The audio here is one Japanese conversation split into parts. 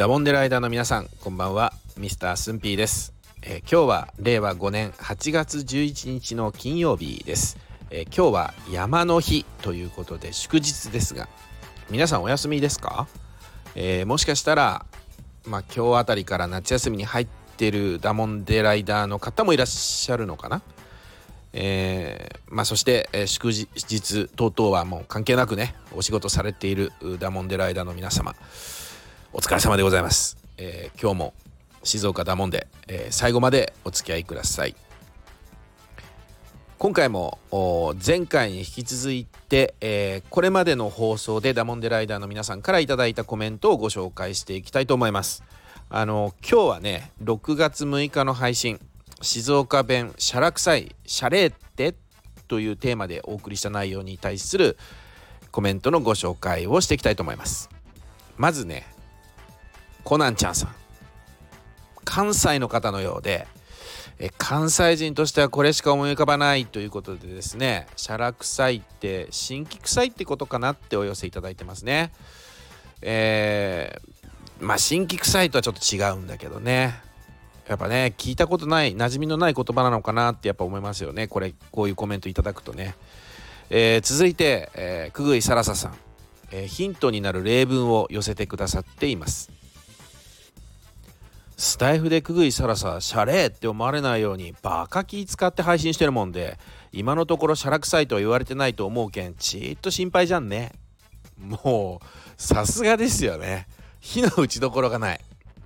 ダモンデライダーの皆さんこんばんは。ミスタースンピーです、えー、今日は令和5年8月11日の金曜日です、えー、今日は山の日ということで祝日ですが皆さんお休みですか、えー、もしかしたらまあ今日あたりから夏休みに入ってるダモンデライダーの方もいらっしゃるのかな？えー、まあ、そして、えー、祝日等々はもう関係なくねお仕事されているダモンデライダーの皆様。お疲れ様でございます、えー、今日も静岡ダモンで、えー、最後までお付き合いください。今回も前回に引き続いて、えー、これまでの放送でダモンデライダーの皆さんから頂いたコメントをご紹介していきたいと思います。あの今日はね6月6日の配信静岡弁シャラ臭いシャレってというテーマでお送りした内容に対するコメントのご紹介をしていきたいと思います。まずねコナンちゃんさん。関西の方のようでえ関西人としてはこれしか思い浮かばないということでですねシャラ臭いって新規臭いってことかなってお寄せいただいてますね。えー、まあ新規臭いとはちょっと違うんだけどね。やっぱね聞いたことない馴染みのない言葉なのかなってやっぱ思いますよね。これこういうコメントいただくとね、えー、続いて、えー、くぐいさらささん、えー、ヒントになる例文を寄せてくださっています。スタイフでくぐいさらさシャレーって思われないようにバカ気使って配信してるもんで今のところシャラ臭いとは言われてないと思うけんちーっと心配じゃんね。もうさすがですよね。火の打ちどころがない。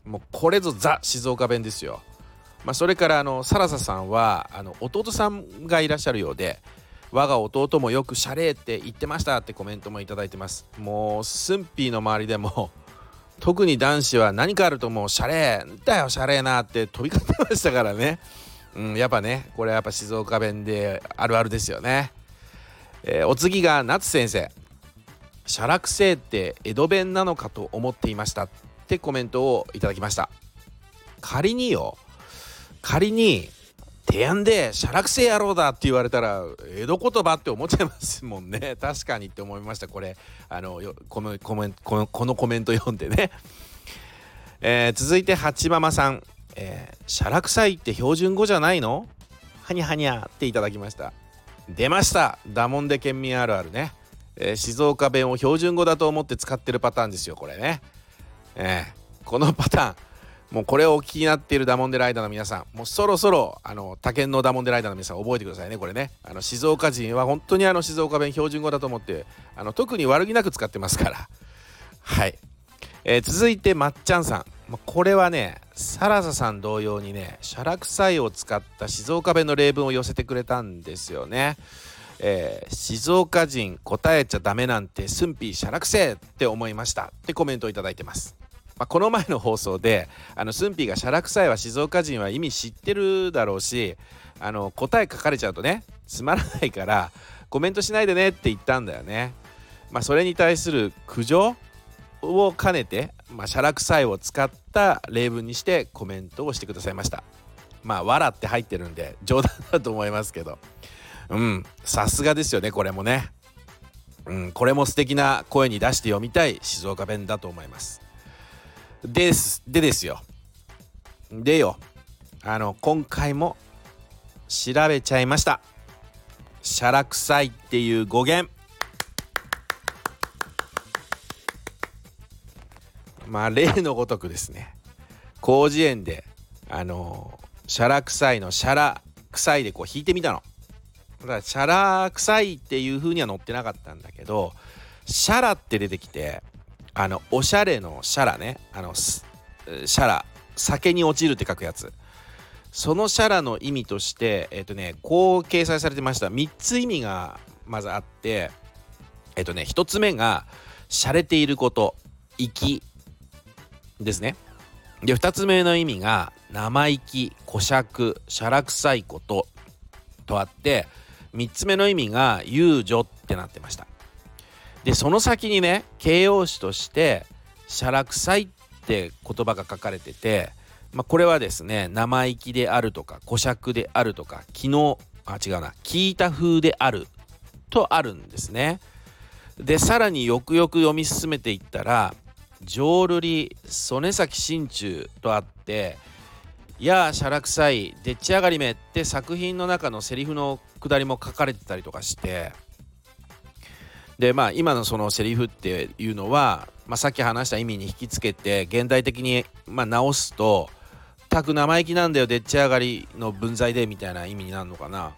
もうこれぞザ静岡弁ですよ。まあ、それからあのサラサさんはあの弟さんがいらっしゃるようで我が弟もよくシャレーって言ってましたってコメントも頂いてます。もうスンピーの周りでも特に男子は何かあるともうシャレーだよシャレなって飛び交ってましたからね、うん、やっぱねこれはやっぱ静岡弁であるあるですよね、えー、お次が夏先生。シャラクセって江戸弁なのかと思っていましたってコメントをいただきました。仮によ。仮に提案で「しゃらくせえ野郎だ」って言われたら江戸言葉って思っちゃいますもんね。確かにって思いましたこれ。あのこのコメンこのこのコメント読んでね、えー、続いて八ママさん「えー、しゃらくさいって標準語じゃないの？はにゃはにゃ」っていただきました。出ました。ダモンデ県民あるあるね、えー、静岡弁を標準語だと思って使ってるパターンですよこれね。えー、このパターン。もうこれをお聞きになっているダモンデライダーの皆さんもうそろそろあの他県のダモンデライダーの皆さん覚えてくださいねこれね。あの静岡人は本当にあの静岡弁標準語だと思ってあの特に悪気なく使ってますから。はい、えー、続いてまっちゃんさん。まこれはねサラサさん同様にねシャラクサイを使った静岡弁の例文を寄せてくれたんですよね。えー、静岡人答えちゃダメなんてスンピーシャラクセーって思いました。ってコメントを頂いてます。まあ、この前の放送であのスンピーが「シャラクサイは静岡人は意味知ってるだろうしあの答え書かれちゃうとねつまらないからコメントしないでねって言ったんだよね。まあ、それに対する苦情を兼ねて、まあ、シャラクサイを使った例文にしてコメントをしてくださいました。まあ、笑って入ってるんで冗談だと思いますけど。うん、さすがですよね、これもね。うん、これも素敵な声に出して読みたい静岡弁だと思います。です。でですよ。でよ。あの今回も調べちゃいました。シャラ臭いっていう語源。まあ例のごとくですね。広辞苑であのシャラクサイのシャラクサイでこう引いてみたの。だからシャラクサイっていう風には載ってなかったんだけどシャラって出てきてあのおしゃれのシャラね。あのシャラ酒に落ちるって書くやつ。そのシャラの意味としてえっ、とねこう掲載されてました。3つ意味がまずあってえっ、とね1つ目が洒落ていること。粋ですね。で2つ目の意味が生意気。小尺しゃらくさいこと。とあって3つ目の意味が遊女ってなってました。でその先にね形容詞として「しゃらくさい」って言葉が書かれてて、まあ、これはですね生意気であるとか古尺であるとか昨日あ違うな聞いた風であるとあるんですね。でさらによくよく読み進めていったら浄瑠璃曽根崎真鍮とあって「やあしゃらくさいでっち上がりめ」って作品の中のセリフのくだりも書かれてたりとかしてでまあ今のそのセリフっていうのは、まあ、さっき話した意味に引きつけて現代的にまあ直すと「たく生意気なんだよでっち上がりの分際で」みたいな意味になるのかな。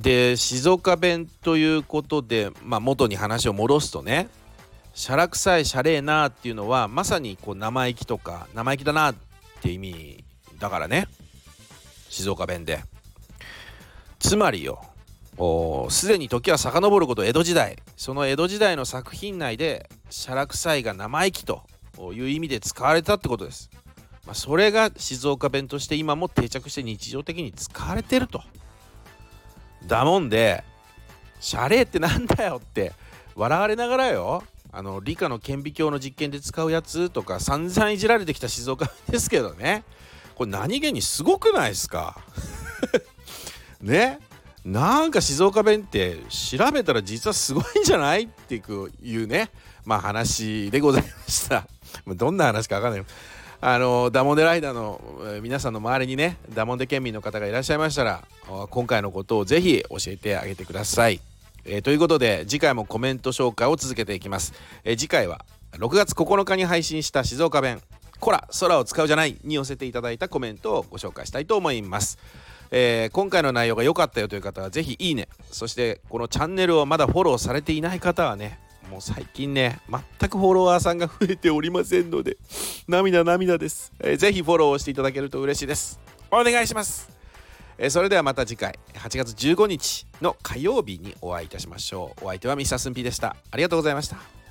で静岡弁ということで、まあ、元に話を戻すとねしゃらくさいしゃれえなっていうのはまさにこう生意気とか生意気だなって意味だからね静岡弁でつまりよすでに時は遡ること江戸時代。その江戸時代の作品内でしゃらくさいが生意気という意味で使われたってことです、まあ、それが静岡弁として今も定着して日常的に使われてると。だもんでシャレってなんだよって笑われながらよ。あの理科の顕微鏡の実験で使うやつとか散々いじられてきた静岡ですけどね。これ何気にすごくないですか？ね？なんか静岡弁って調べたら実はすごいんじゃないっていうね まあ話でございました。どんな話か分かんないあのダモンデライダーの皆さんの周りにねダモンデ県民の方がいらっしゃいましたら今回のことをぜひ教えてあげてください。えー、ということで次回もコメント紹介を続けていきます、えー、次回は6月9日に配信した静岡弁「こら空を使うじゃない」に寄せていただいたコメントをご紹介したいと思います、えー、今回の内容が良かったよという方はぜひいいね。そしてこのチャンネルをまだフォローされていない方はねもう最近ね全くフォロワーさんが増えておりませんので涙涙です、えー、ぜひフォローをしていただけると嬉しいです。お願いします。えそれではまた次回8月15日の火曜日にお会いいたしましょう。お相手はミスタースンピでした。ありがとうございました。